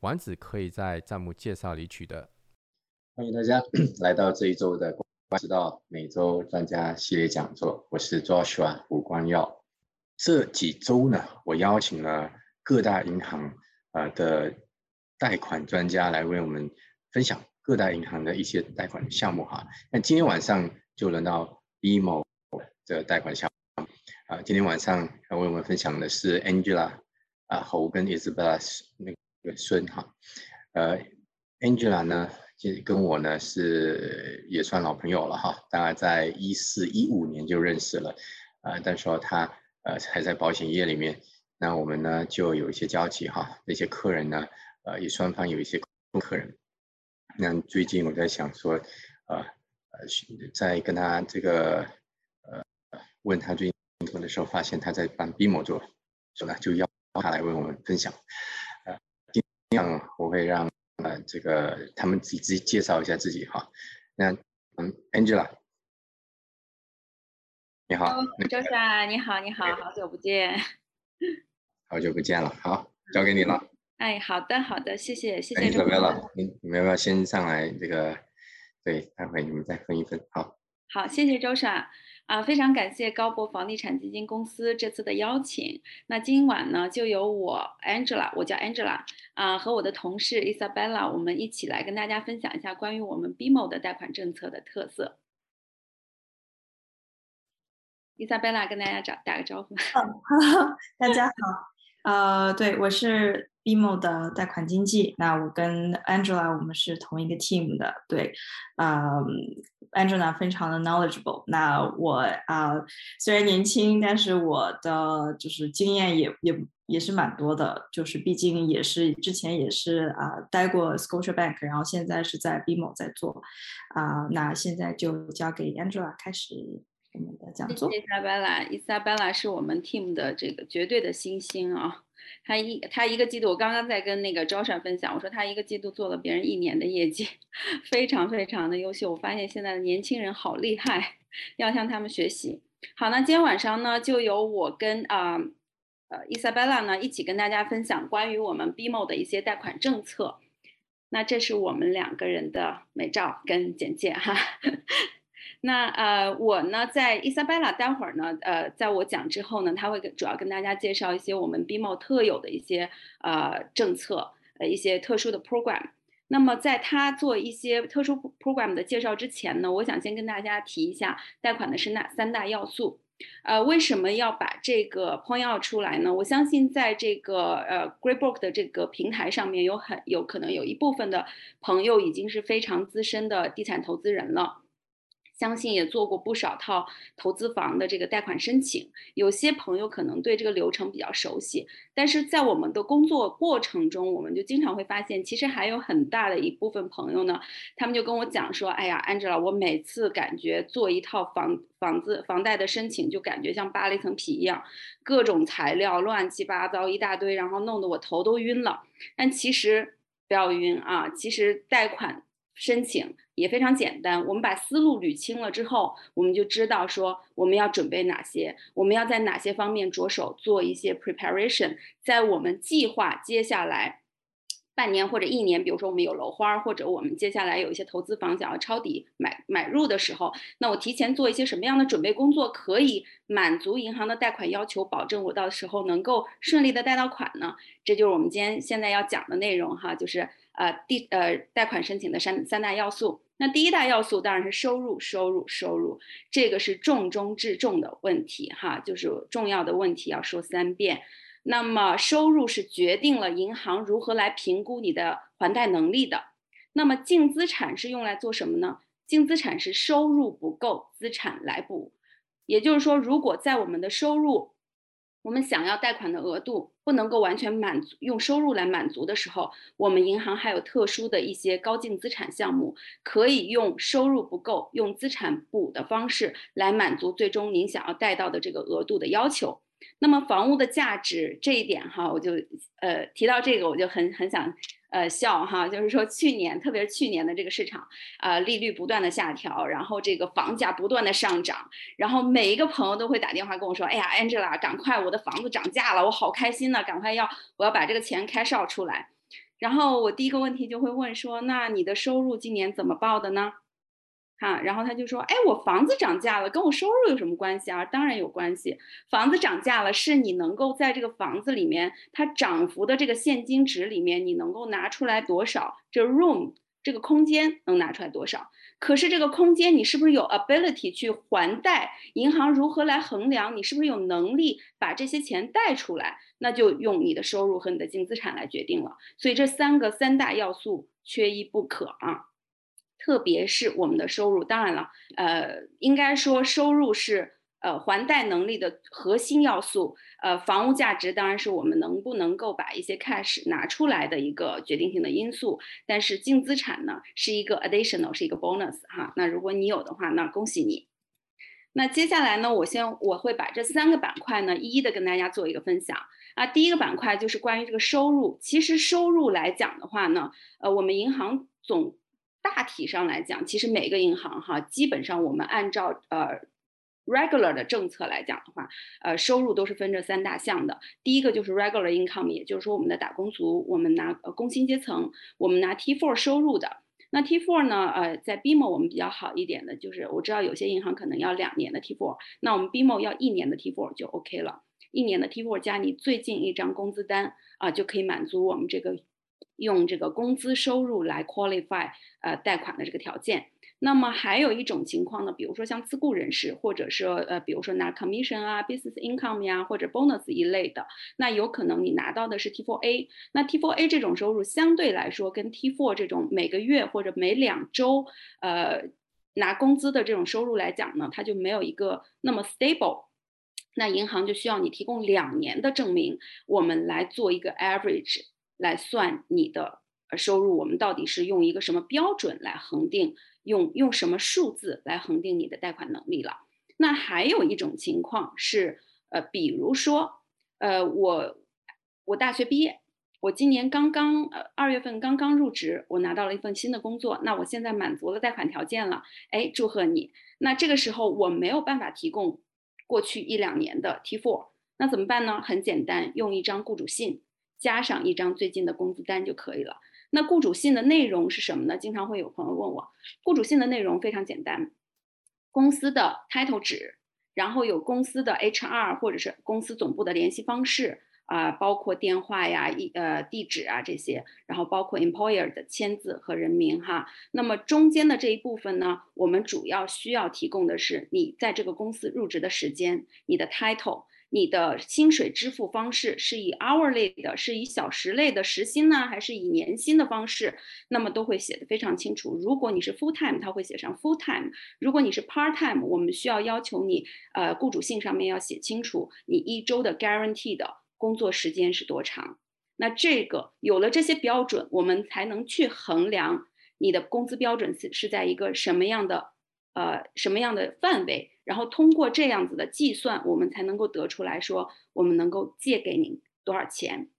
丸子可以在弹幕介绍里取得。欢迎大家 来到这一周的关知道每周专家系列讲座，我是 Joshua 胡光耀。这几周呢，我邀请了各大银行呃的贷款专家来为我们分享各大银行的一些贷款项目哈。那今天晚上就轮到 BMO 的贷款项目啊，今天晚上要为我们分享的是 Angela 啊侯跟 Isabella 那。孙哈，呃，Angela 呢，其实跟我呢是也算老朋友了哈，大概在一四一五年就认识了，呃，但说他呃还在保险业里面，那我们呢就有一些交集哈，那些客人呢，呃，也双方有一些客人，那最近我在想说，呃呃，在跟他这个呃问他最近工作的时候，发现他在帮 BMO 做，所以呢就邀他来为我们分享。这样我会让呃这个他们自己自己介绍一下自己哈。那嗯，Angela，你好，周帅，你好，你好，好久不见，好久不见了，好，交给你了。哎，好的，好的，谢谢，谢谢。你？你你们要不要先上来？这个对，待会你们再分一分。好，好，谢谢周帅。啊，非常感谢高博房地产基金公司这次的邀请。那今晚呢，就由我 Angela，我叫 Angela，啊，和我的同事 Isabella，我们一起来跟大家分享一下关于我们 BMO 的贷款政策的特色。Isabella 跟大家打打个招呼。好，大家好。呃，对，我是 BMO 的贷款经济。那我跟 Angela 我们是同一个 team 的。对，嗯。Angela 非常的 knowledgeable。那我啊，虽然年轻，但是我的就是经验也也也是蛮多的。就是毕竟也是之前也是啊待过 Scotia Bank，然后现在是在 BMO 在做啊。那现在就交给 Angela 开始我们的讲座。谢谢 Isabella，Isabella 是我们 team 的这个绝对的新星啊。他一他一个季度，我刚刚在跟那个 Josh 分享，我说他一个季度做了别人一年的业绩，非常非常的优秀。我发现现在的年轻人好厉害，要向他们学习。好，那今天晚上呢，就由我跟啊呃 Isabella 呢一起跟大家分享关于我们 BMO 的一些贷款政策。那这是我们两个人的美照跟简介哈。那呃，我呢，在伊莎贝拉待会儿呢，呃，在我讲之后呢，他会主要跟大家介绍一些我们 BMO 特有的一些呃政策，呃一些特殊的 program。那么在他做一些特殊 program 的介绍之前呢，我想先跟大家提一下贷款的是哪三大要素。呃，为什么要把这个 point out 出来呢？我相信在这个呃 Greybook 的这个平台上面，有很有可能有一部分的朋友已经是非常资深的地产投资人了。相信也做过不少套投资房的这个贷款申请，有些朋友可能对这个流程比较熟悉，但是在我们的工作过程中，我们就经常会发现，其实还有很大的一部分朋友呢，他们就跟我讲说，哎呀，Angela，我每次感觉做一套房房子房贷的申请，就感觉像扒了一层皮一样，各种材料乱七八糟一大堆，然后弄得我头都晕了。但其实不要晕啊，其实贷款。申请也非常简单，我们把思路捋清了之后，我们就知道说我们要准备哪些，我们要在哪些方面着手做一些 preparation，在我们计划接下来半年或者一年，比如说我们有楼花，或者我们接下来有一些投资房想要抄底买买入的时候，那我提前做一些什么样的准备工作，可以满足银行的贷款要求，保证我到时候能够顺利的贷到款呢？这就是我们今天现在要讲的内容哈，就是。呃，第呃贷款申请的三三大要素，那第一大要素当然是收入，收入，收入，这个是重中之重的问题哈，就是重要的问题要说三遍。那么收入是决定了银行如何来评估你的还贷能力的。那么净资产是用来做什么呢？净资产是收入不够，资产来补。也就是说，如果在我们的收入我们想要贷款的额度不能够完全满足用收入来满足的时候，我们银行还有特殊的一些高净资产项目，可以用收入不够，用资产补的方式来满足最终您想要贷到的这个额度的要求。那么房屋的价值这一点哈，我就呃提到这个，我就很很想。呃，笑哈，就是说去年，特别是去年的这个市场，呃，利率不断的下调，然后这个房价不断的上涨，然后每一个朋友都会打电话跟我说，哎呀，Angela，赶快，我的房子涨价了，我好开心呢，赶快要，我要把这个钱开少出来。然后我第一个问题就会问说，那你的收入今年怎么报的呢？哈，然后他就说，哎，我房子涨价了，跟我收入有什么关系啊？当然有关系，房子涨价了，是你能够在这个房子里面，它涨幅的这个现金值里面，你能够拿出来多少？这 room 这个空间能拿出来多少？可是这个空间你是不是有 ability 去还贷？银行如何来衡量你是不是有能力把这些钱贷出来？那就用你的收入和你的净资产来决定了。所以这三个三大要素缺一不可啊。特别是我们的收入，当然了，呃，应该说收入是呃还贷能力的核心要素。呃，房屋价值当然是我们能不能够把一些 cash 拿出来的一个决定性的因素。但是净资产呢是一个 additional，是一个 bonus 哈。那如果你有的话，那恭喜你。那接下来呢，我先我会把这三个板块呢一一的跟大家做一个分享啊。第一个板块就是关于这个收入。其实收入来讲的话呢，呃，我们银行总大体上来讲，其实每个银行哈，基本上我们按照呃 regular 的政策来讲的话，呃，收入都是分这三大项的。第一个就是 regular income，也就是说我们的打工族，我们拿呃工薪阶层，我们拿 T4 收入的。那 T4 呢，呃，在 BMO 我们比较好一点的，就是我知道有些银行可能要两年的 T4，那我们 BMO 要一年的 T4 就 OK 了。一年的 T4 加你最近一张工资单啊，就可以满足我们这个。用这个工资收入来 qualify 呃贷款的这个条件，那么还有一种情况呢，比如说像自雇人士，或者说呃比如说拿 commission 啊，business income 呀，或者 bonus 一类的，那有可能你拿到的是 T4A。那 T4A 这种收入相对来说跟 T4 这种每个月或者每两周呃拿工资的这种收入来讲呢，它就没有一个那么 stable。那银行就需要你提供两年的证明，我们来做一个 average。来算你的收入，我们到底是用一个什么标准来恒定？用用什么数字来恒定你的贷款能力了？那还有一种情况是，呃，比如说，呃，我我大学毕业，我今年刚刚呃二月份刚刚入职，我拿到了一份新的工作，那我现在满足了贷款条件了，哎，祝贺你。那这个时候我没有办法提供过去一两年的 T4，那怎么办呢？很简单，用一张雇主信。加上一张最近的工资单就可以了。那雇主信的内容是什么呢？经常会有朋友问我，雇主信的内容非常简单，公司的 title 纸，然后有公司的 HR 或者是公司总部的联系方式啊，包括电话呀、一呃地址啊这些，然后包括 employer 的签字和人名哈。那么中间的这一部分呢，我们主要需要提供的是你在这个公司入职的时间，你的 title。你的薪水支付方式是以 hourly 的，是以小时类的时薪呢，还是以年薪的方式？那么都会写的非常清楚。如果你是 full time，他会写上 full time；如果你是 part time，我们需要要求你，呃，雇主信上面要写清楚你一周的 guarantee 的工作时间是多长。那这个有了这些标准，我们才能去衡量你的工资标准是是在一个什么样的。呃，什么样的范围？然后通过这样子的计算，我们才能够得出来说，我们能够借给您多少钱。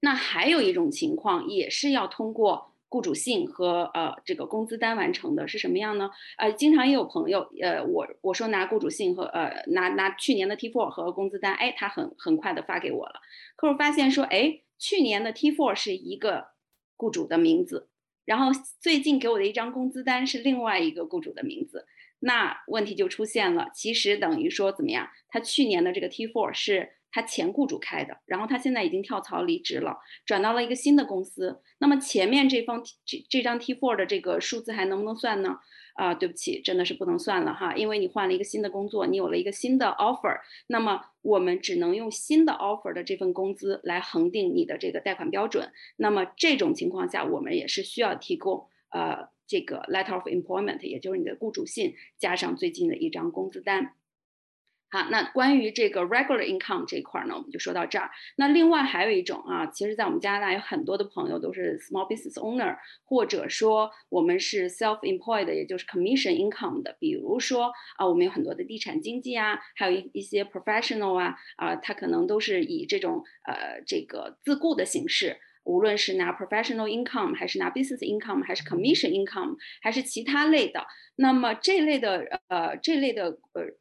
那还有一种情况，也是要通过雇主信和呃这个工资单完成的，是什么样呢？呃，经常也有朋友，呃，我我说拿雇主信和呃拿拿去年的 T4 和工资单，哎，他很很快的发给我了。可我发现说，哎，去年的 T4 是一个雇主的名字。然后最近给我的一张工资单是另外一个雇主的名字，那问题就出现了。其实等于说怎么样？他去年的这个 T4 是他前雇主开的，然后他现在已经跳槽离职了，转到了一个新的公司。那么前面这方这这张 T4 的这个数字还能不能算呢？啊，对不起，真的是不能算了哈，因为你换了一个新的工作，你有了一个新的 offer，那么我们只能用新的 offer 的这份工资来恒定你的这个贷款标准。那么这种情况下，我们也是需要提供呃这个 letter of employment，也就是你的雇主信加上最近的一张工资单。好，那关于这个 regular income 这一块呢，我们就说到这儿。那另外还有一种啊，其实在我们加拿大有很多的朋友都是 small business owner，或者说我们是 self-employed，也就是 commission income 的。比如说啊，我们有很多的地产经纪啊，还有一一些 professional 啊，啊，他可能都是以这种呃这个自雇的形式，无论是拿 professional income，还是拿 business income，还是 commission income，还是其他类的。那么这类的呃这类的呃。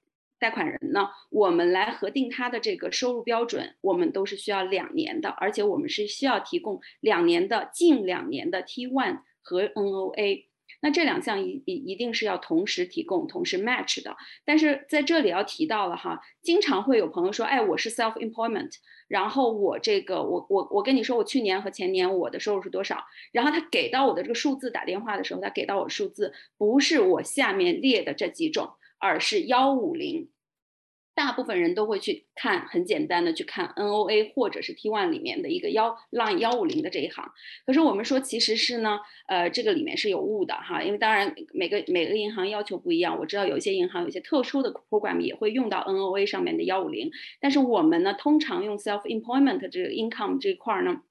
贷款人呢，我们来核定他的这个收入标准，我们都是需要两年的，而且我们是需要提供两年的近两年的 T1 和 NOA，那这两项一一一定是要同时提供、同时 match 的。但是在这里要提到了哈，经常会有朋友说，哎，我是 self employment，然后我这个我我我跟你说，我去年和前年我的收入是多少，然后他给到我的这个数字打电话的时候，他给到我数字不是我下面列的这几种。而是幺五零，大部分人都会去看，很简单的去看 NOA 或者是 T1 里面的一个幺 line 幺五零的这一行。可是我们说其实是呢，呃，这个里面是有误的哈，因为当然每个每个银行要求不一样，我知道有一些银行有一些特殊的 program 也会用到 NOA 上面的幺五零，但是我们呢，通常用 self employment 这个 income 这一块儿呢，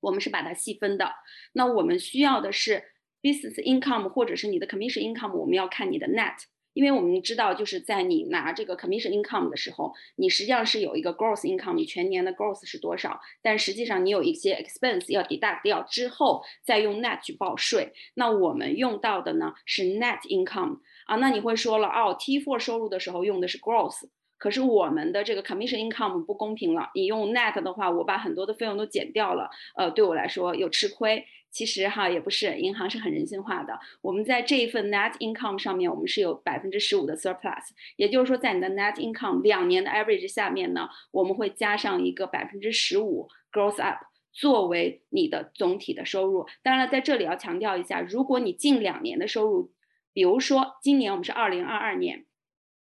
我们是把它细分的。那我们需要的是 business income 或者是你的 commission income，我们要看你的 net。因为我们知道，就是在你拿这个 commission income 的时候，你实际上是有一个 gross income，你全年的 gross 是多少？但实际上你有一些 expense 要 deduct 掉之后，再用 net 去报税。那我们用到的呢是 net income 啊。那你会说了，哦，T4 收入的时候用的是 gross，可是我们的这个 commission income 不公平了。你用 net 的话，我把很多的费用都减掉了，呃，对我来说有吃亏。其实哈也不是，银行是很人性化的。我们在这一份 net income 上面，我们是有百分之十五的 surplus，也就是说，在你的 net income 两年的 average 下面呢，我们会加上一个百分之十五 gross up 作为你的总体的收入。当然了，在这里要强调一下，如果你近两年的收入，比如说今年我们是二零二二年，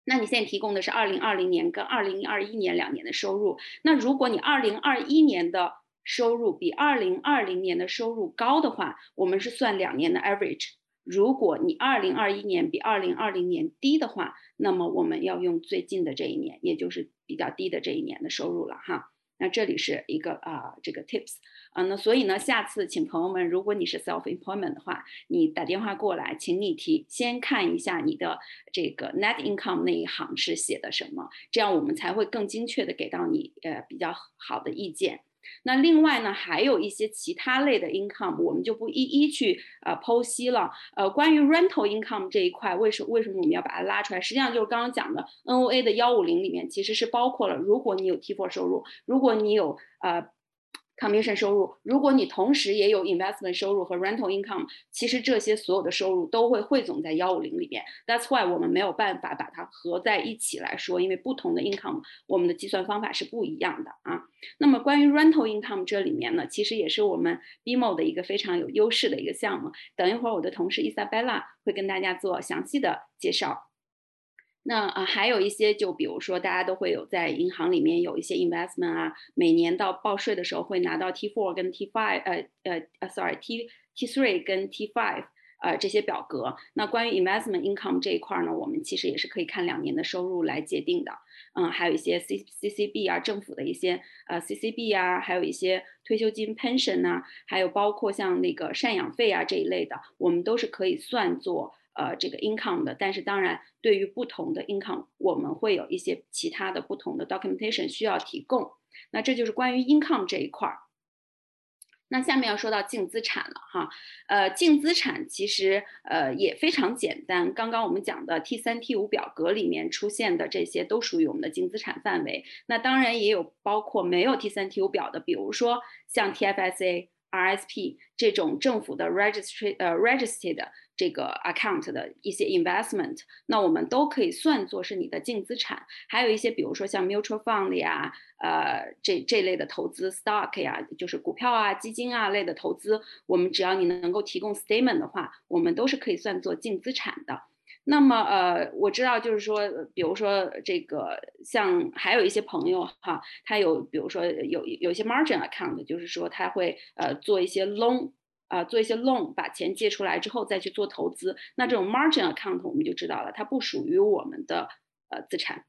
那你现在提供的是二零二零年跟二零二一年两年的收入。那如果你二零二一年的收入比二零二零年的收入高的话，我们是算两年的 average。如果你二零二一年比二零二零年低的话，那么我们要用最近的这一年，也就是比较低的这一年的收入了哈。那这里是一个啊这个 tips 啊，那所以呢，下次请朋友们，如果你是 self employment 的话，你打电话过来，请你提先看一下你的这个 net income 那一行是写的什么，这样我们才会更精确的给到你呃比较好的意见。那另外呢，还有一些其他类的 income，我们就不一一去呃剖析了。呃，关于 rental income 这一块，为什为什么我们要把它拉出来？实际上就是刚刚讲的 NOA 的幺五零里面，其实是包括了，如果你有 T4 收入，如果你有呃。Commission 收入，如果你同时也有 investment 收入和 rental income，其实这些所有的收入都会汇总在幺五零里边。That's why 我们没有办法把它合在一起来说，因为不同的 income 我们的计算方法是不一样的啊。那么关于 rental income 这里面呢，其实也是我们 BMO 的一个非常有优势的一个项目。等一会儿我的同事 Isabella 会跟大家做详细的介绍。那啊，还有一些，就比如说，大家都会有在银行里面有一些 investment 啊，每年到报税的时候会拿到 T4 跟 T5，呃呃呃，sorry，T T3 跟 T5，呃这些表格。那关于 investment income 这一块呢，我们其实也是可以看两年的收入来界定的。嗯，还有一些 C C C B 啊，政府的一些呃 C C B 啊，还有一些退休金 pension 呐，还有包括像那个赡养费啊这一类的，我们都是可以算作。呃，这个 income 的，但是当然，对于不同的 income，我们会有一些其他的不同的 documentation 需要提供。那这就是关于 income 这一块儿。那下面要说到净资产了哈，呃，净资产其实呃也非常简单。刚刚我们讲的 T 三 T 五表格里面出现的这些都属于我们的净资产范围。那当然也有包括没有 T 三 T 五表的，比如说像 TFSA、RSP 这种政府的 registered 呃 registered。这个 account 的一些 investment，那我们都可以算作是你的净资产。还有一些，比如说像 mutual fund 呀，呃，这这类的投资 stock 呀，就是股票啊、基金啊类的投资，我们只要你能够提供 statement 的话，我们都是可以算作净资产的。那么，呃，我知道就是说，比如说这个像还有一些朋友哈，他有比如说有有一些 margin account，就是说他会呃做一些 loan。啊，做一些 loan，把钱借出来之后再去做投资，那这种 margin account 我们就知道了，它不属于我们的呃资产。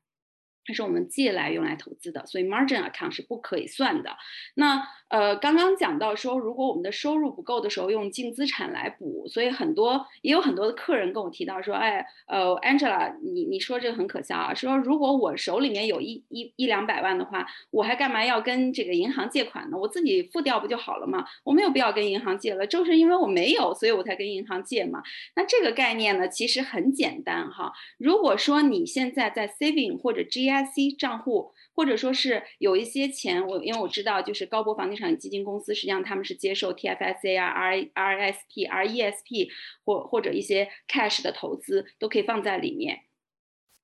它是我们借来用来投资的，所以 margin account 是不可以算的。那呃，刚刚讲到说，如果我们的收入不够的时候，用净资产来补，所以很多也有很多的客人跟我提到说，哎，呃，Angela，你你说这个很可笑啊，说如果我手里面有一一一两百万的话，我还干嘛要跟这个银行借款呢？我自己付掉不就好了吗？我没有必要跟银行借了，就是因为我没有，所以我才跟银行借嘛。那这个概念呢，其实很简单哈。如果说你现在在 saving 或者 GIC 账户，或者说是有一些钱，我因为我知道，就是高博房地产基金公司，实际上他们是接受 TFSA 啊、R RSP、RESP 或或者一些 cash 的投资，都可以放在里面。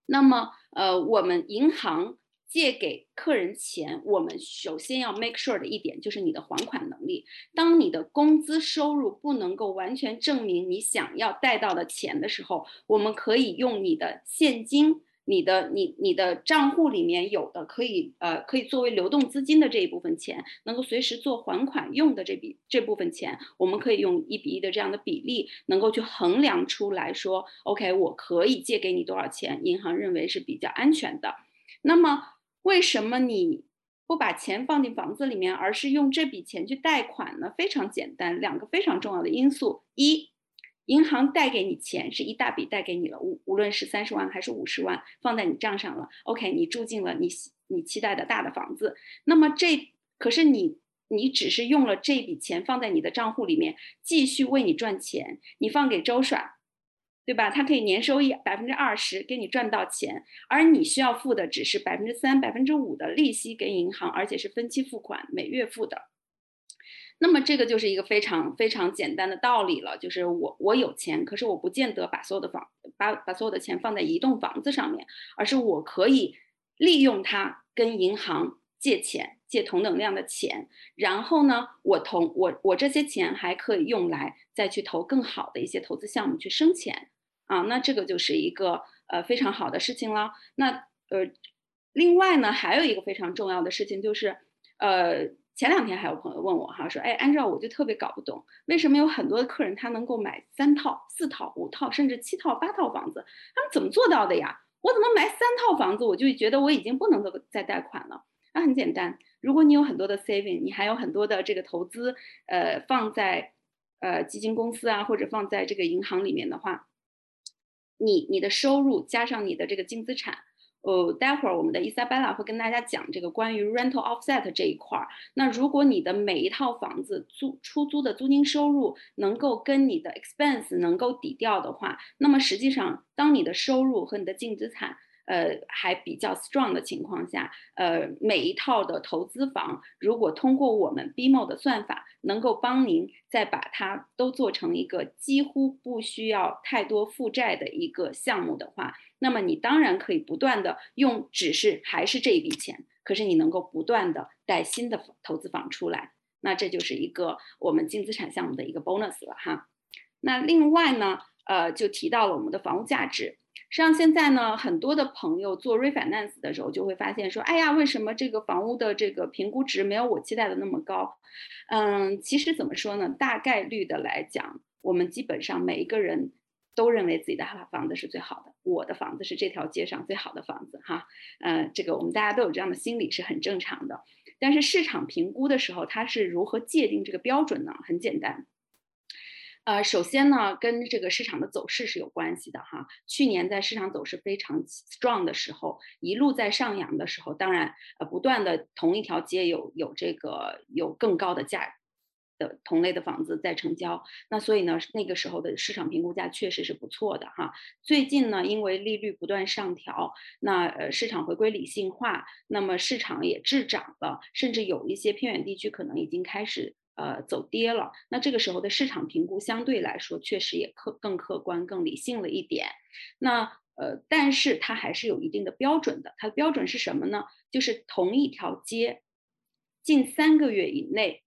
那么，呃，我们银行借给客人钱，我们首先要 make sure 的一点就是你的还款能力。当你的工资收入不能够完全证明你想要贷到的钱的时候，我们可以用你的现金。你的你你的账户里面有的可以呃可以作为流动资金的这一部分钱，能够随时做还款用的这笔这部分钱，我们可以用一比一的这样的比例，能够去衡量出来说，OK，我可以借给你多少钱，银行认为是比较安全的。那么为什么你不把钱放进房子里面，而是用这笔钱去贷款呢？非常简单，两个非常重要的因素，一。银行贷给你钱是一大笔贷给你了，无无论是三十万还是五十万放在你账上了，OK，你住进了你你期待的大的房子。那么这可是你你只是用了这笔钱放在你的账户里面，继续为你赚钱。你放给周爽，对吧？他可以年收益百分之二十给你赚到钱，而你需要付的只是百分之三、百分之五的利息给银行，而且是分期付款，每月付的。那么这个就是一个非常非常简单的道理了，就是我我有钱，可是我不见得把所有的房把把所有的钱放在一栋房子上面，而是我可以利用它跟银行借钱，借同等量的钱，然后呢，我同我我这些钱还可以用来再去投更好的一些投资项目去生钱啊，那这个就是一个呃非常好的事情了。那呃，另外呢，还有一个非常重要的事情就是呃。前两天还有朋友问我哈，说，哎，按照我就特别搞不懂，为什么有很多的客人他能够买三套、四套、五套，甚至七套、八套房子，他们怎么做到的呀？我怎么买三套房子，我就觉得我已经不能够再贷款了？那很简单，如果你有很多的 saving，你还有很多的这个投资，呃，放在呃基金公司啊，或者放在这个银行里面的话，你你的收入加上你的这个净资产。呃，待会儿我们的 Isabella 会跟大家讲这个关于 rental offset 这一块儿。那如果你的每一套房子租出租的租金收入能够跟你的 expense 能够抵掉的话，那么实际上当你的收入和你的净资产。呃，还比较 strong 的情况下，呃，每一套的投资房，如果通过我们 BMO 的算法，能够帮您再把它都做成一个几乎不需要太多负债的一个项目的话，那么你当然可以不断的用，只是还是这一笔钱，可是你能够不断的带新的投资房出来，那这就是一个我们净资产项目的一个 bonus 了哈。那另外呢，呃，就提到了我们的房屋价值。实际上，现在呢，很多的朋友做 refinance 的时候，就会发现说，哎呀，为什么这个房屋的这个评估值没有我期待的那么高？嗯，其实怎么说呢？大概率的来讲，我们基本上每一个人都认为自己的房子是最好的，我的房子是这条街上最好的房子，哈，呃，这个我们大家都有这样的心理是很正常的。但是市场评估的时候，它是如何界定这个标准呢？很简单。呃，首先呢，跟这个市场的走势是有关系的哈。去年在市场走势非常 strong 的时候，一路在上扬的时候，当然呃，不断的同一条街有有这个有更高的价的同类的房子在成交，那所以呢，那个时候的市场评估价确实是不错的哈。最近呢，因为利率不断上调，那呃市场回归理性化，那么市场也滞涨了，甚至有一些偏远地区可能已经开始。呃，走跌了，那这个时候的市场评估相对来说确实也客更客观、更理性了一点。那呃，但是它还是有一定的标准的。它的标准是什么呢？就是同一条街，近三个月以内，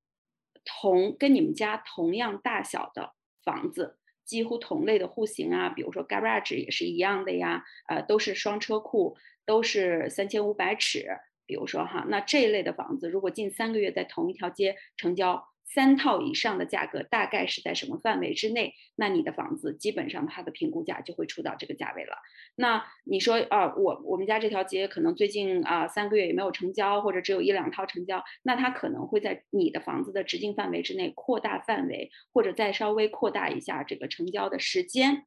同跟你们家同样大小的房子，几乎同类的户型啊，比如说 garage 也是一样的呀，呃，都是双车库，都是三千五百尺。比如说哈，那这一类的房子，如果近三个月在同一条街成交。三套以上的价格大概是在什么范围之内，那你的房子基本上它的评估价就会出到这个价位了。那你说啊，我我们家这条街可能最近啊三个月也没有成交，或者只有一两套成交，那它可能会在你的房子的直径范围之内扩大范围，或者再稍微扩大一下这个成交的时间。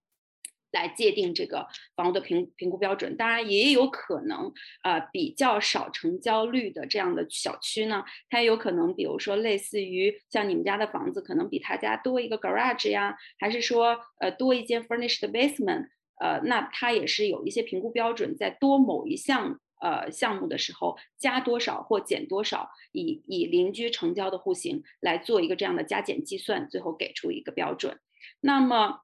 来界定这个房屋的评评估标准，当然也有可能，呃，比较少成交率的这样的小区呢，它有可能，比如说类似于像你们家的房子，可能比他家多一个 garage 呀，还是说，呃，多一间 furnished basement，呃，那它也是有一些评估标准，在多某一项呃项目的时候加多少或减多少，以以邻居成交的户型来做一个这样的加减计算，最后给出一个标准。那么。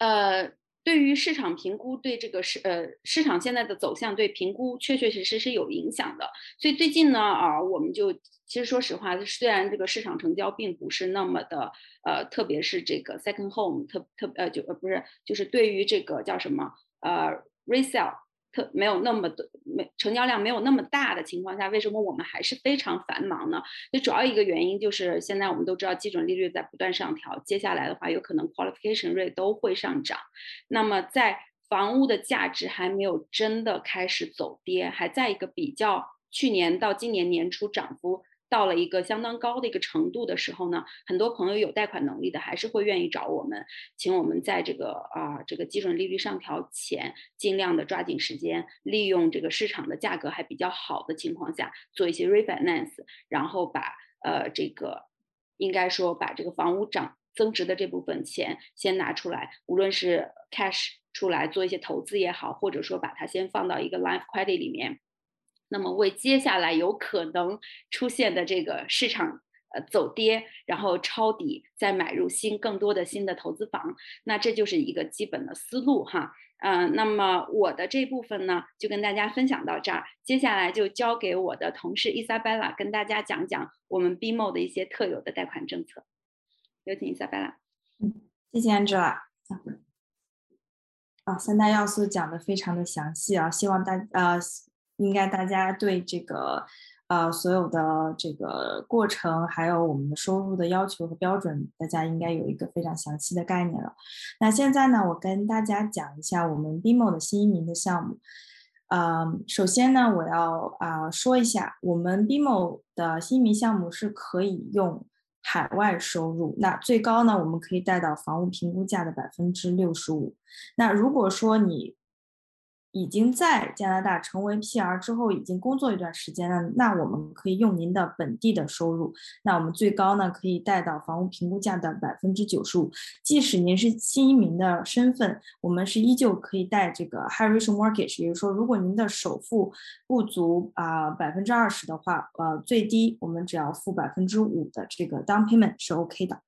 呃，对于市场评估，对这个市呃市场现在的走向，对评估确确实实是有影响的。所以最近呢，啊，我们就其实说实话，虽然这个市场成交并不是那么的，呃，特别是这个 second home，特特呃就呃不是，就是对于这个叫什么呃 resale。特没有那么的没成交量没有那么大的情况下，为什么我们还是非常繁忙呢？最主要一个原因就是现在我们都知道基准利率在不断上调，接下来的话有可能 qualification rate 都会上涨。那么在房屋的价值还没有真的开始走跌，还在一个比较去年到今年年初涨幅。到了一个相当高的一个程度的时候呢，很多朋友有贷款能力的，还是会愿意找我们，请我们在这个啊这个基准利率上调前，尽量的抓紧时间，利用这个市场的价格还比较好的情况下，做一些 refinance，然后把呃这个应该说把这个房屋涨增值的这部分钱先拿出来，无论是 cash 出来做一些投资也好，或者说把它先放到一个 life credit 里面。那么为接下来有可能出现的这个市场呃走跌，然后抄底，再买入新更多的新的投资房，那这就是一个基本的思路哈。嗯，那么我的这部分呢，就跟大家分享到这儿，接下来就交给我的同事伊莎贝拉跟大家讲讲我们 BMO 的一些特有的贷款政策。有请伊莎贝拉。嗯，谢谢 Angela。啊，三大要素讲的非常的详细啊，希望大呃。应该大家对这个，呃，所有的这个过程，还有我们的收入的要求和标准，大家应该有一个非常详细的概念了。那现在呢，我跟大家讲一下我们 BMO 的新移民的项目。嗯，首先呢，我要啊说一下，我们 BMO 的新移民项目是可以用海外收入，那最高呢，我们可以贷到房屋评估价的百分之六十五。那如果说你已经在加拿大成为 PR 之后，已经工作一段时间了，那我们可以用您的本地的收入，那我们最高呢可以贷到房屋评估价的百分之九十五。即使您是新移民的身份，我们是依旧可以贷这个 high ratio mortgage，也就是说，如果您的首付不足啊百分之二十的话，呃，最低我们只要付百分之五的这个 down payment 是 OK 的。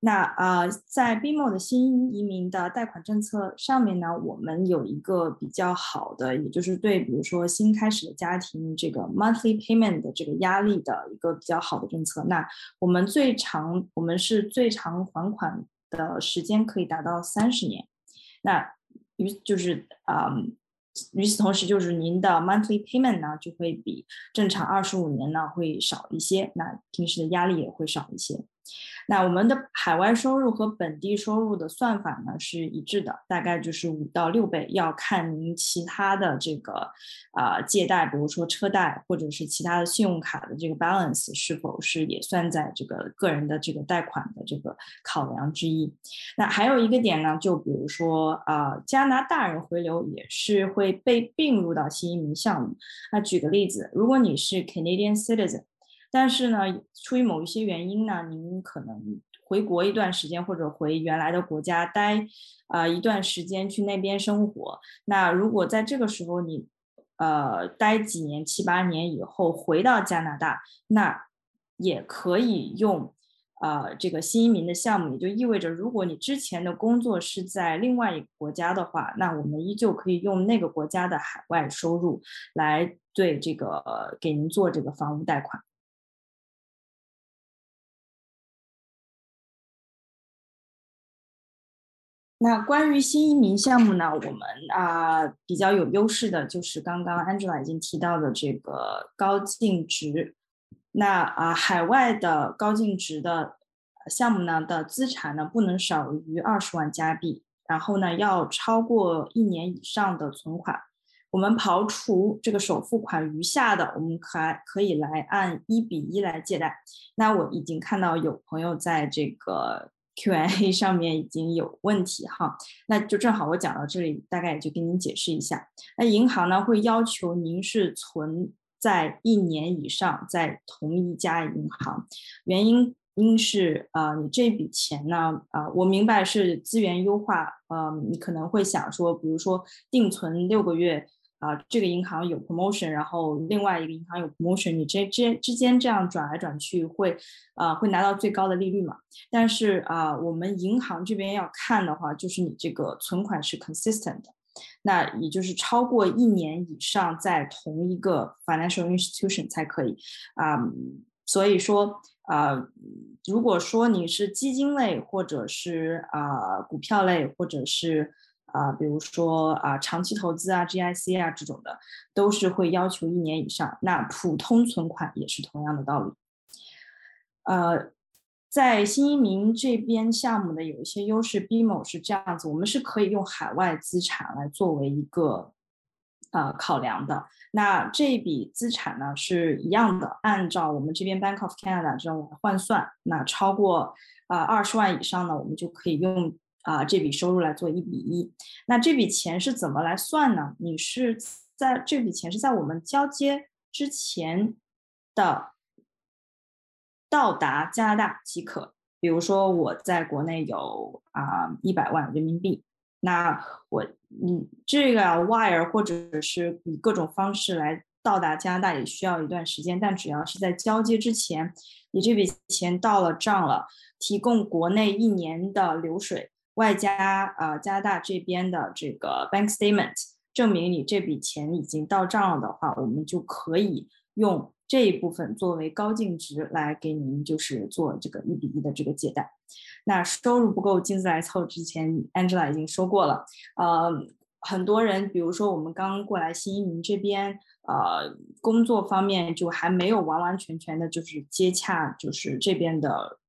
那呃，在 BMO 的新移民的贷款政策上面呢，我们有一个比较好的，也就是对比如说新开始的家庭这个 monthly payment 的这个压力的一个比较好的政策。那我们最长，我们是最长还款的时间可以达到三十年。那与就是啊，与此同时，就是您的 monthly payment 呢就会比正常二十五年呢会少一些，那平时的压力也会少一些。那我们的海外收入和本地收入的算法呢是一致的，大概就是五到六倍，要看您其他的这个啊借贷，比如说车贷或者是其他的信用卡的这个 balance 是否是也算在这个个人的这个贷款的这个考量之一。那还有一个点呢，就比如说啊加拿大人回流也是会被并入到新移民项目。那举个例子，如果你是 Canadian citizen。但是呢，出于某一些原因呢，您可能回国一段时间，或者回原来的国家待啊一段时间去那边生活。那如果在这个时候你呃待几年七八年以后回到加拿大，那也可以用啊这个新移民的项目，也就意味着如果你之前的工作是在另外一个国家的话，那我们依旧可以用那个国家的海外收入来对这个给您做这个房屋贷款。那关于新移民项目呢，我们啊比较有优势的就是刚刚 Angela 已经提到的这个高净值。那啊，海外的高净值的项目呢的资产呢不能少于二十万加币，然后呢要超过一年以上的存款。我们刨除这个首付款余下的，我们还可以来按一比一来借贷。那我已经看到有朋友在这个 Q&A 上面已经有问题哈，那就正好我讲到这里，大概也就给您解释一下。那银行呢会要求您是存在一年以上在同一家银行，原因因是呃你这笔钱呢啊我明白是资源优化，呃你可能会想说，比如说定存六个月。啊，这个银行有 promotion，然后另外一个银行有 promotion，你这之之间这样转来转去会，啊，会拿到最高的利率嘛？但是啊，我们银行这边要看的话，就是你这个存款是 consistent，的那也就是超过一年以上在同一个 financial institution 才可以啊。所以说啊，如果说你是基金类，或者是啊股票类，或者是啊，比如说啊，长期投资啊，GIC 啊这种的，都是会要求一年以上。那普通存款也是同样的道理。呃，在新移民这边项目的有一些优势，BMO 是这样子，我们是可以用海外资产来作为一个呃考量的。那这笔资产呢是一样的，按照我们这边 Bank of Canada 这种来换算，那超过啊二十万以上呢，我们就可以用。啊，这笔收入来做一比一，那这笔钱是怎么来算呢？你是在这笔钱是在我们交接之前的到达加拿大即可。比如说我在国内有啊一百万人民币，那我你这个 wire 或者是以各种方式来到达加拿大也需要一段时间，但只要是在交接之前，你这笔钱到了账了，提供国内一年的流水。外加呃，加拿大这边的这个 bank statement 证明你这笔钱已经到账了的话，我们就可以用这一部分作为高净值来给您就是做这个一比一的这个借贷。那收入不够金子来凑，之前 Angela 已经说过了。呃，很多人，比如说我们刚过来新移民这边，呃，工作方面就还没有完完全全的就是接洽，就是这边的。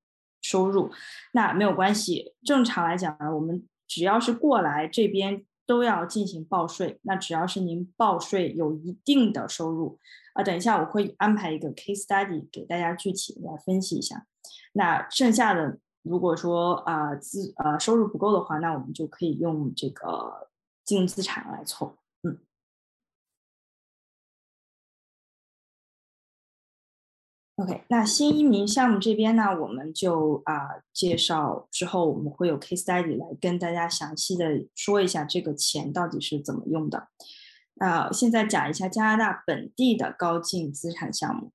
收入，那没有关系。正常来讲呢，我们只要是过来这边都要进行报税。那只要是您报税有一定的收入，啊，等一下我会安排一个 case study 给大家具体来分析一下。那剩下的如果说啊资呃收入不够的话，那我们就可以用这个净资产来凑。OK，那新移民项目这边呢，我们就啊介绍之后，我们会有 case study 来跟大家详细的说一下这个钱到底是怎么用的。啊，现在讲一下加拿大本地的高净资产项目。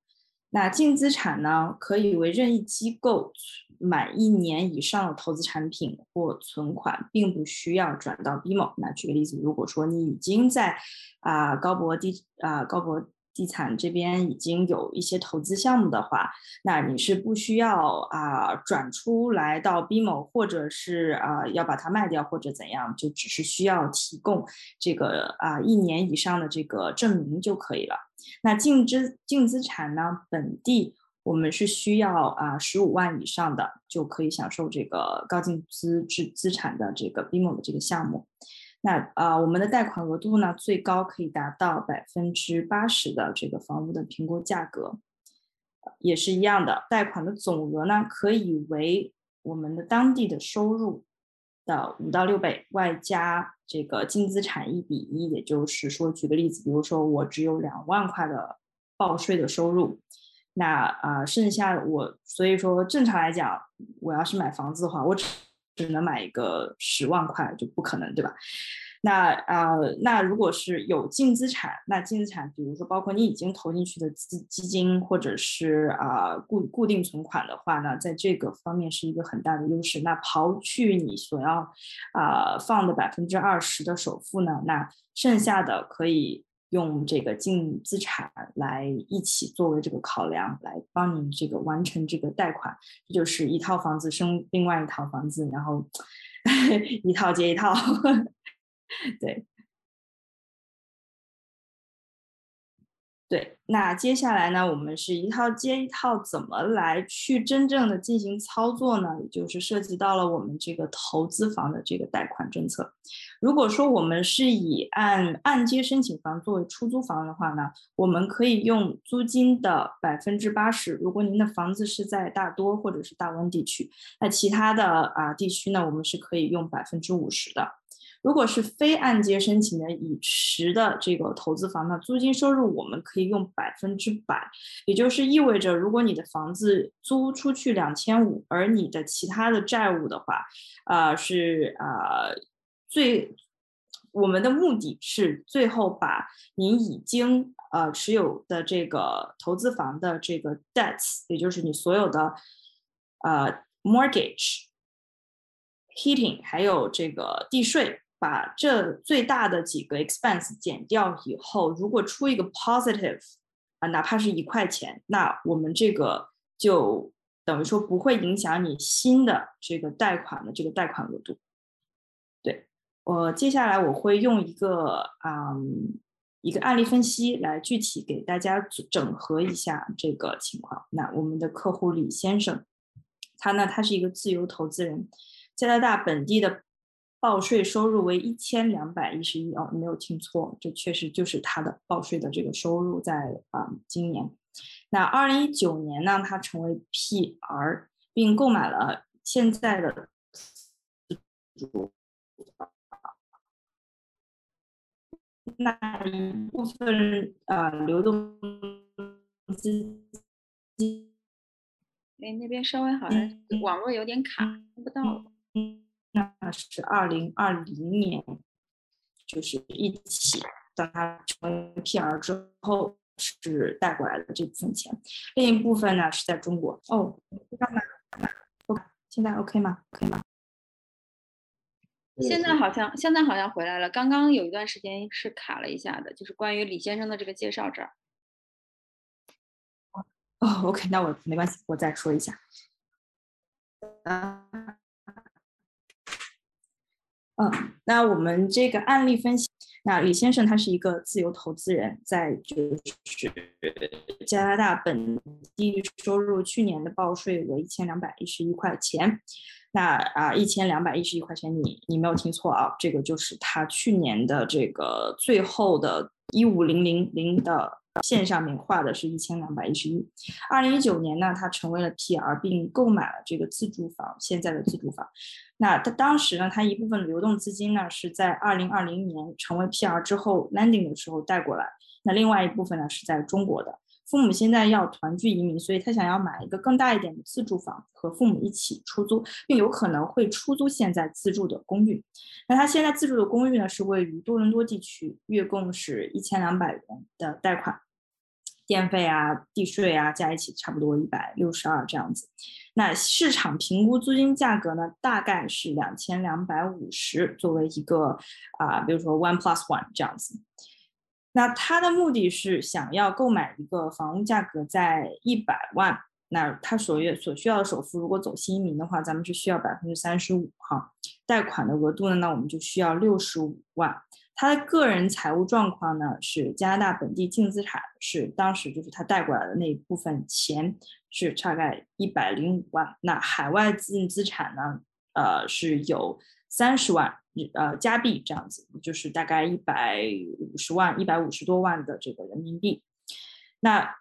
那净资产呢，可以为任意机构满一年以上的投资产品或存款，并不需要转到 BMO。那举个例子，如果说你已经在啊高博地啊高博。地产这边已经有一些投资项目的话，那你是不需要啊转出来到 BMO，或者是啊要把它卖掉或者怎样，就只是需要提供这个啊一年以上的这个证明就可以了。那净资净资产呢，本地我们是需要啊十五万以上的就可以享受这个高净资资资产的这个 BMO 的这个项目。那啊，我们的贷款额度呢，最高可以达到百分之八十的这个房屋的评估价格，也是一样的。贷款的总额呢，可以为我们的当地的收入的五到六倍，外加这个净资产一比一。也就是说，举个例子，比如说我只有两万块的报税的收入，那啊，剩下我，所以说正常来讲，我要是买房子的话，我只只能买一个十万块，就不可能，对吧？那啊，那如果是有净资产，那净资产，比如说包括你已经投进去的资基金，或者是啊固固定存款的话呢，在这个方面是一个很大的优势。那刨去你所要啊放的百分之二十的首付呢，那剩下的可以用这个净资产来一起作为这个考量，来帮你这个完成这个贷款，就是一套房子生另外一套房子，然后 一套接一套。对。对，那接下来呢，我们是一套接一套，怎么来去真正的进行操作呢？也就是涉及到了我们这个投资房的这个贷款政策。如果说我们是以按按揭申请房作为出租房的话呢，我们可以用租金的百分之八十。如果您的房子是在大多或者是大温地区，那其他的啊地区呢，我们是可以用百分之五十的。如果是非按揭申请的已持的这个投资房呢，租金收入我们可以用百分之百，也就是意味着，如果你的房子租出去两千五，而你的其他的债务的话，啊是啊最我们的目的是最后把您已经呃持有的这个投资房的这个 debts，也就是你所有的呃 mortgage、heating 还有这个地税。把这最大的几个 expense 减掉以后，如果出一个 positive 啊，哪怕是一块钱，那我们这个就等于说不会影响你新的这个贷款的这个贷款额度。对我接下来我会用一个嗯一个案例分析来具体给大家整合一下这个情况。那我们的客户李先生，他呢他是一个自由投资人，加拿大本地的。报税收入为一千两百一十一哦，没有听错，这确实就是他的报税的这个收入在啊今年。那二零一九年呢，他成为 PR，并购买了现在的那一部分呃流动资金。哎，那边稍微好像网络有点卡，听不到了。那是二零二零年，就是一起，当他成为 PR 之后，是带过来的这部分钱。另一部分呢是在中国。哦，干嘛？OK，现在 OK 吗？可以吗？现在好像现在好像回来了。刚刚有一段时间是卡了一下的，就是关于李先生的这个介绍这儿。哦，OK，那我没关系，我再说一下。啊。嗯，那我们这个案例分析，那李先生他是一个自由投资人，在就是加拿大本地收入去年的报税为一千两百一十一块钱，那啊一千两百一十一块钱，你你没有听错啊，这个就是他去年的这个最后的一五零零零的线上面画的是一千两百一十一，二零一九年呢，他成为了 PR，并购买了这个自住房，现在的自住房。那他当时呢，他一部分流动资金呢是在二零二零年成为 PR 之后 landing 的时候带过来，那另外一部分呢是在中国的父母现在要团聚移民，所以他想要买一个更大一点的自住房和父母一起出租，并有可能会出租现在自住的公寓。那他现在自住的公寓呢是位于多伦多地区，月供是一千两百元的贷款。电费啊、地税啊，加一起差不多一百六十二这样子。那市场评估租金价格呢，大概是两千两百五十，作为一个啊，比如说 one plus one 这样子。那他的目的是想要购买一个房屋价格在一百万，那他所月所需要的首付，如果走新移民的话，咱们是需要百分之三十五哈。贷款的额度呢，那我们就需要六十五万。他的个人财务状况呢是加拿大本地净资产是当时就是他带过来的那一部分钱是大概一百零五万，那海外净资产呢，呃是有三十万呃加币这样子，就是大概一百五十万一百五十多万的这个人民币。那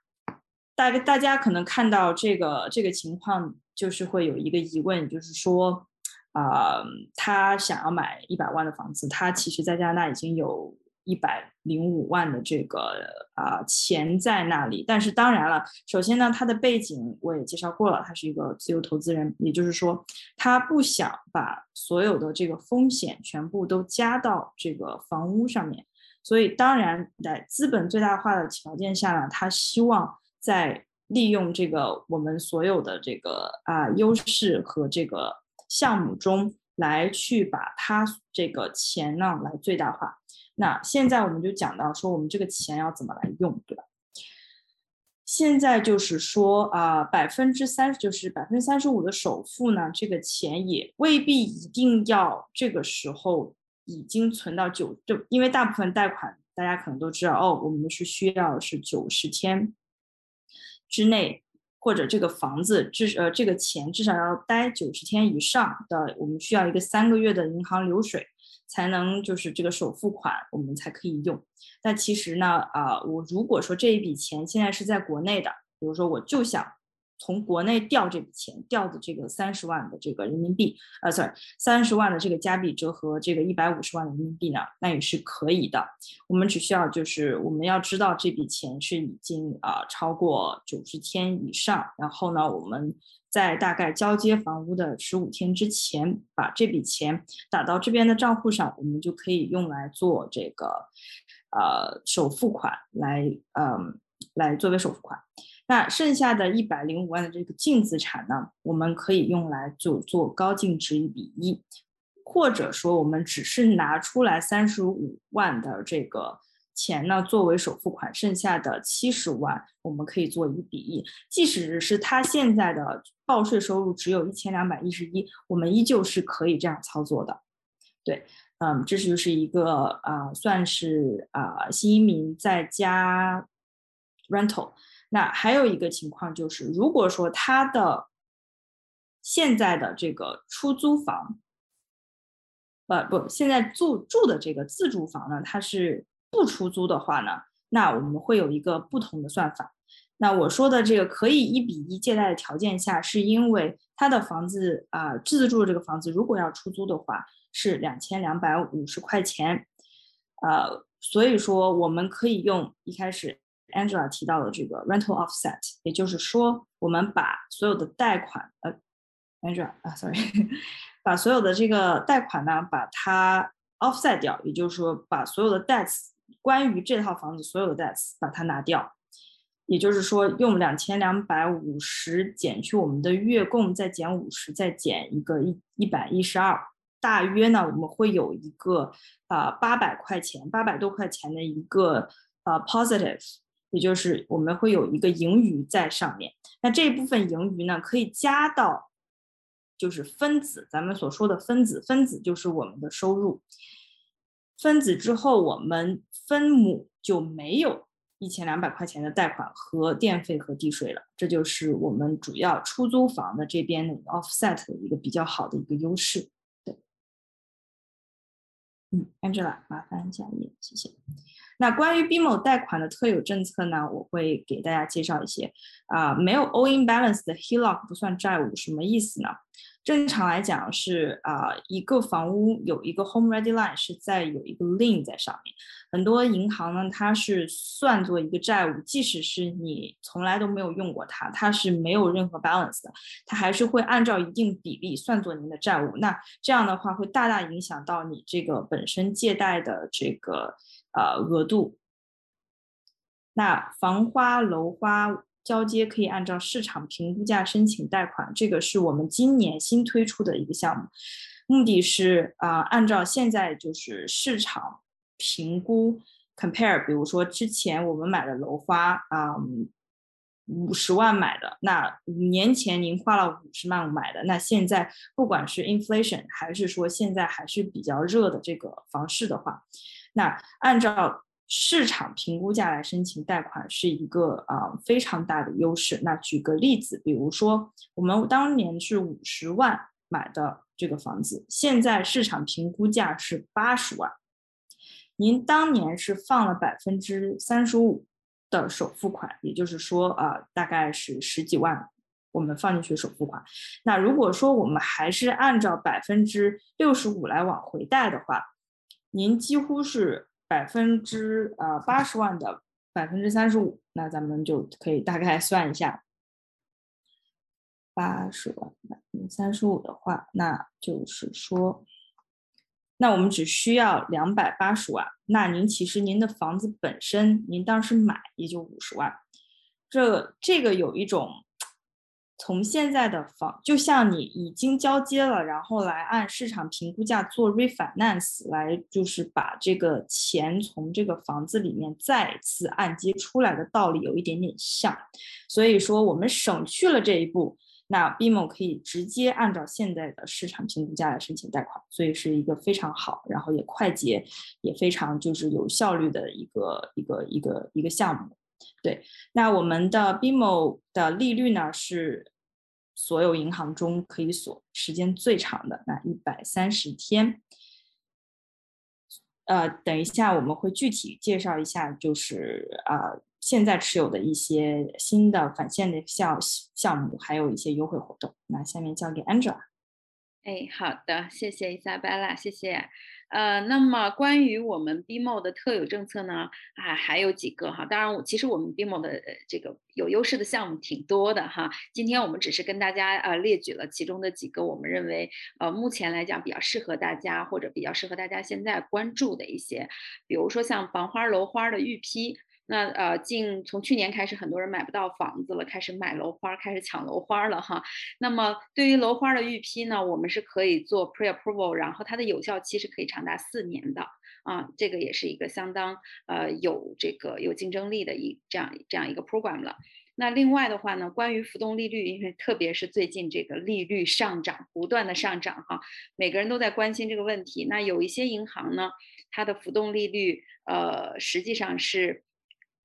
大大家可能看到这个这个情况，就是会有一个疑问，就是说。啊，他想要买一百万的房子，他其实在加拿大已经有一百零五万的这个啊钱在那里。但是当然了，首先呢，他的背景我也介绍过了，他是一个自由投资人，也就是说，他不想把所有的这个风险全部都加到这个房屋上面。所以当然，在资本最大化的条件下呢，他希望在利用这个我们所有的这个啊优势和这个。项目中来去把他这个钱呢来最大化。那现在我们就讲到说，我们这个钱要怎么来用，对吧？现在就是说啊，百分之三就是百分之三十五的首付呢，这个钱也未必一定要这个时候已经存到九，就因为大部分贷款大家可能都知道哦，我们是需要是九十天之内，或者这个房子至呃这个钱至少要待九十天以上的，我们需要一个三个月的银行流水，才能就是这个首付款我们才可以用。但其实呢，啊，我如果说这一笔钱现在是在国内的，比如说我就想。从国内调这笔钱，调的这个三十万的这个人民币，呃，sorry，三十万的这个加币折合这个一百五十万人民币呢，那也是可以的。我们只需要就是我们要知道这笔钱是已经啊超过九十天以上，然后呢，我们在大概交接房屋的十五天之前，把这笔钱打到这边的账户上，我们就可以用来做这个呃首付款，来嗯来作为首付款。那剩下的一百零五万的这个净资产呢，我们可以用来就做高净值一比一，或者说我们只是拿出来三十五万的这个钱呢作为首付款，剩下的七十万我们可以做一比一。即使是他现在的报税收入只有一千两百一十一，我们依旧是可以这样操作的。对，嗯，这就是一个啊，算是啊新移民在加 rental。那还有一个情况就是，如果说他的现在的这个出租房，呃不，现在住住的这个自住房呢，它是不出租的话呢，那我们会有一个不同的算法。那我说的这个可以一比一借贷的条件下，是因为他的房子啊，自住的这个房子如果要出租的话是两千两百五十块钱，呃，所以说我们可以用一开始。Angela 提到的这个 rental offset，也就是说，我们把所有的贷款，呃，Angela 啊，sorry，把所有的这个贷款呢，把它 offset 掉，也就是说，把所有的 debts 关于这套房子所有的 debts 把它拿掉，也就是说，用两千两百五十减去我们的月供，再减五十，再减一个一一百一十二，大约呢，我们会有一个啊八百块钱，八百多块钱的一个呃 positive。也就是我们会有一个盈余在上面，那这部分盈余呢，可以加到就是分子，咱们所说的分子，分子就是我们的收入，分子之后我们分母就没有一千两百块钱的贷款和电费和地税了，这就是我们主要出租房的这边的 offset 的一个比较好的一个优势。对，嗯，Angela，麻烦下一页，谢谢。那关于 BMO 贷款的特有政策呢，我会给大家介绍一些。啊，没有 owing balance 的 HELOC 不算债务，什么意思呢？正常来讲是啊，一个房屋有一个 home ready line 是在有一个 lien 在上面。很多银行呢，它是算作一个债务，即使是你从来都没有用过它，它是没有任何 balance 的，它还是会按照一定比例算作您的债务。那这样的话会大大影响到你这个本身借贷的这个。呃，额度。那房花、楼花交接可以按照市场评估价申请贷款，这个是我们今年新推出的一个项目，目的是啊，按照现在就是市场评估 compare，比如说之前我们买的楼花啊。五十万买的，那五年前您花了五十万买的，那现在不管是 inflation 还是说现在还是比较热的这个房市的话，那按照市场评估价来申请贷款是一个啊非常大的优势。那举个例子，比如说我们当年是五十万买的这个房子，现在市场评估价是八十万，您当年是放了百分之三十五。的首付款，也就是说，啊，大概是十几万，我们放进去首付款。那如果说我们还是按照百分之六十五来往回贷的话，您几乎是百分之呃八十万的百分之三十五，那咱们就可以大概算一下，八十万百分之三十五的话，那就是说。那我们只需要两百八十万，那您其实您的房子本身，您当时买也就五十万，这这个有一种从现在的房，就像你已经交接了，然后来按市场评估价做 refinance，来就是把这个钱从这个房子里面再次按揭出来的道理有一点点像，所以说我们省去了这一步。那 BMO 可以直接按照现在的市场评估价来申请贷款，所以是一个非常好，然后也快捷，也非常就是有效率的一个一个一个一个项目。对，那我们的 BMO 的利率呢是所有银行中可以锁时间最长的，那一百三十天。呃，等一下我们会具体介绍一下，就是啊。现在持有的一些新的返现的项项目，还有一些优惠活动。那下面交给 Angela。哎，好的，谢谢 Isabella，谢谢。呃，那么关于我们 BMO 的特有政策呢，啊，还有几个哈。当然，我其实我们 BMO 的这个有优势的项目挺多的哈。今天我们只是跟大家呃列举了其中的几个，我们认为呃目前来讲比较适合大家或者比较适合大家现在关注的一些，比如说像房花楼花的预批。那呃，近从去年开始，很多人买不到房子了，开始买楼花，开始抢楼花了哈。那么对于楼花的预批呢，我们是可以做 pre-approval，然后它的有效期是可以长达四年的啊，这个也是一个相当呃有这个有竞争力的一这样这样一个 program 了。那另外的话呢，关于浮动利率，因为特别是最近这个利率上涨，不断的上涨哈，每个人都在关心这个问题。那有一些银行呢，它的浮动利率呃实际上是。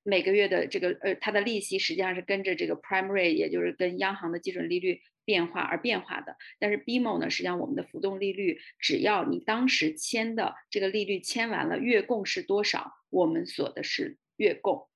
每个月的这个呃，它的利息实际上是跟着这个 primary，也就是跟央行的基准利率变化而变化的。但是 BMO 呢，实际上我们的浮动利率，只要你当时签的这个利率签完了，月供是多少，我们锁的是月供。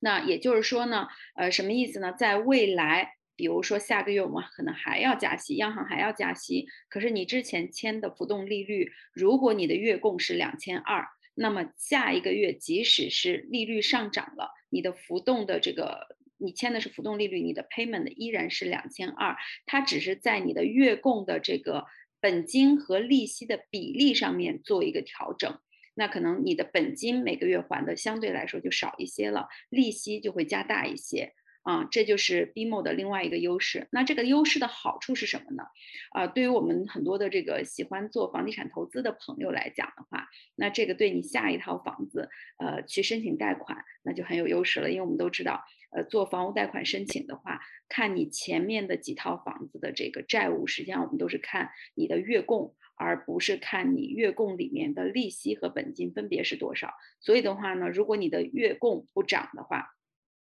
那也就是说呢，呃，什么意思呢？在未来，比如说下个月我们可能还要加息，央行还要加息，可是你之前签的浮动利率，如果你的月供是两千二。那么下一个月，即使是利率上涨了，你的浮动的这个你签的是浮动利率，你的 payment 依然是两千二，它只是在你的月供的这个本金和利息的比例上面做一个调整。那可能你的本金每个月还的相对来说就少一些了，利息就会加大一些。啊，这就是 BMO 的另外一个优势。那这个优势的好处是什么呢？啊，对于我们很多的这个喜欢做房地产投资的朋友来讲的话，那这个对你下一套房子，呃，去申请贷款，那就很有优势了。因为我们都知道，呃，做房屋贷款申请的话，看你前面的几套房子的这个债务，实际上我们都是看你的月供，而不是看你月供里面的利息和本金分别是多少。所以的话呢，如果你的月供不涨的话，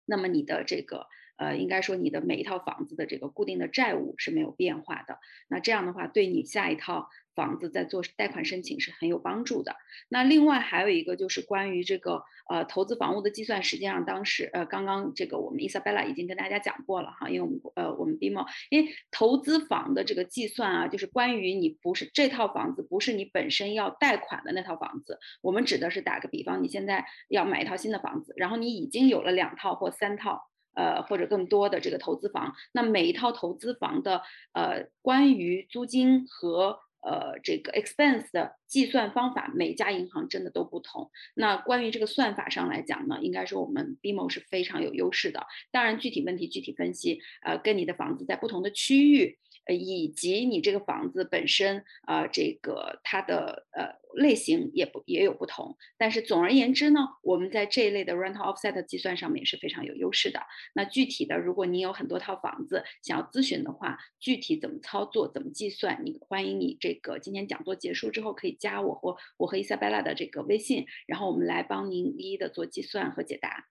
那么你的这个呃，应该说你的每一套房子的这个固定的债务是没有变化的。那这样的话，对你下一套房子在做贷款申请是很有帮助的。那另外还有一个就是关于这个呃投资房屋的计算，实际上当时呃刚刚这个我们 Isabella 已经跟大家讲过了哈，因为我们呃我们 BMO 因为投资房的这个计算啊，就是关于你不是这套房子不是你本身要贷款的那套房子，我们指的是打个比方，你现在要买一套新的房子，然后你已经有了两套或三套。呃，或者更多的这个投资房，那每一套投资房的呃，关于租金和呃这个 expense 的计算方法，每家银行真的都不同。那关于这个算法上来讲呢，应该说我们 BMO 是非常有优势的。当然，具体问题具体分析，呃，跟你的房子在不同的区域。呃，以及你这个房子本身啊，这个它的呃类型也不也有不同，但是总而言之呢，我们在这一类的 rental offset 计算上面是非常有优势的。那具体的，如果你有很多套房子想要咨询的话，具体怎么操作、怎么计算，你欢迎你这个今天讲座结束之后可以加我或我和伊莎贝拉的这个微信，然后我们来帮您一一的做计算和解答。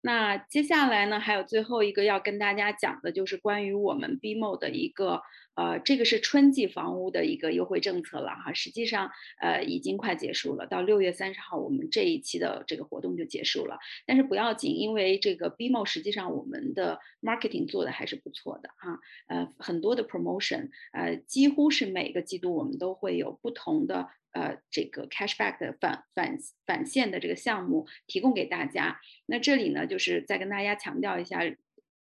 那接下来呢，还有最后一个要跟大家讲的，就是关于我们 BMO 的一个，呃，这个是春季房屋的一个优惠政策了哈。实际上，呃，已经快结束了，到六月三十号，我们这一期的这个活动就结束了。但是不要紧，因为这个 BMO 实际上我们的 marketing 做的还是不错的哈。呃，很多的 promotion，呃，几乎是每个季度我们都会有不同的。呃，这个 cashback 的返返返现的这个项目提供给大家。那这里呢，就是再跟大家强调一下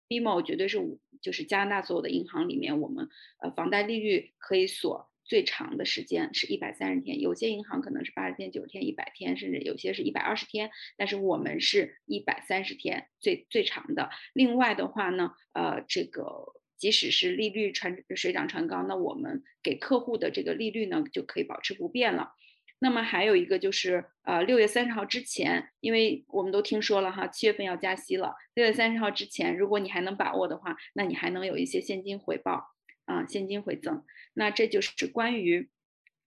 ，BMO 绝对是就是加拿大所有的银行里面，我们呃房贷利率可以锁最长的时间是一百三十天，有些银行可能是八十天、九十天、一百天，甚至有些是一百二十天，但是我们是一百三十天最最长的。另外的话呢，呃，这个。即使是利率传水涨船高，那我们给客户的这个利率呢就可以保持不变了。那么还有一个就是呃六月三十号之前，因为我们都听说了哈，七月份要加息了。六月三十号之前，如果你还能把握的话，那你还能有一些现金回报啊，现金回赠。那这就是关于。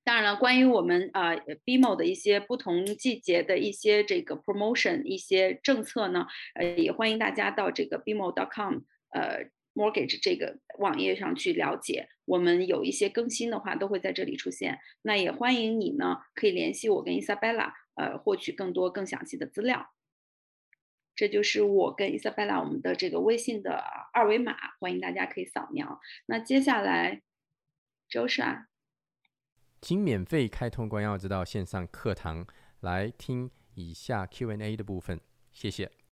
当然了，关于我们啊 BMO 的一些不同季节的一些这个 promotion 一些政策呢，呃，也欢迎大家到这个 BMO.com 呃 mortgage 这个网页上去了解。我们有一些更新的话，都会在这里出现。那也欢迎你呢，可以联系我跟 Isabella，呃，获取更多更详细的资料。这就是我跟 Isabella 我们的这个微信的二维码，欢迎大家可以扫描。那接下来，Joshua。请免费开通关耀之道线上课堂来听以下 Q&A 的部分，谢谢。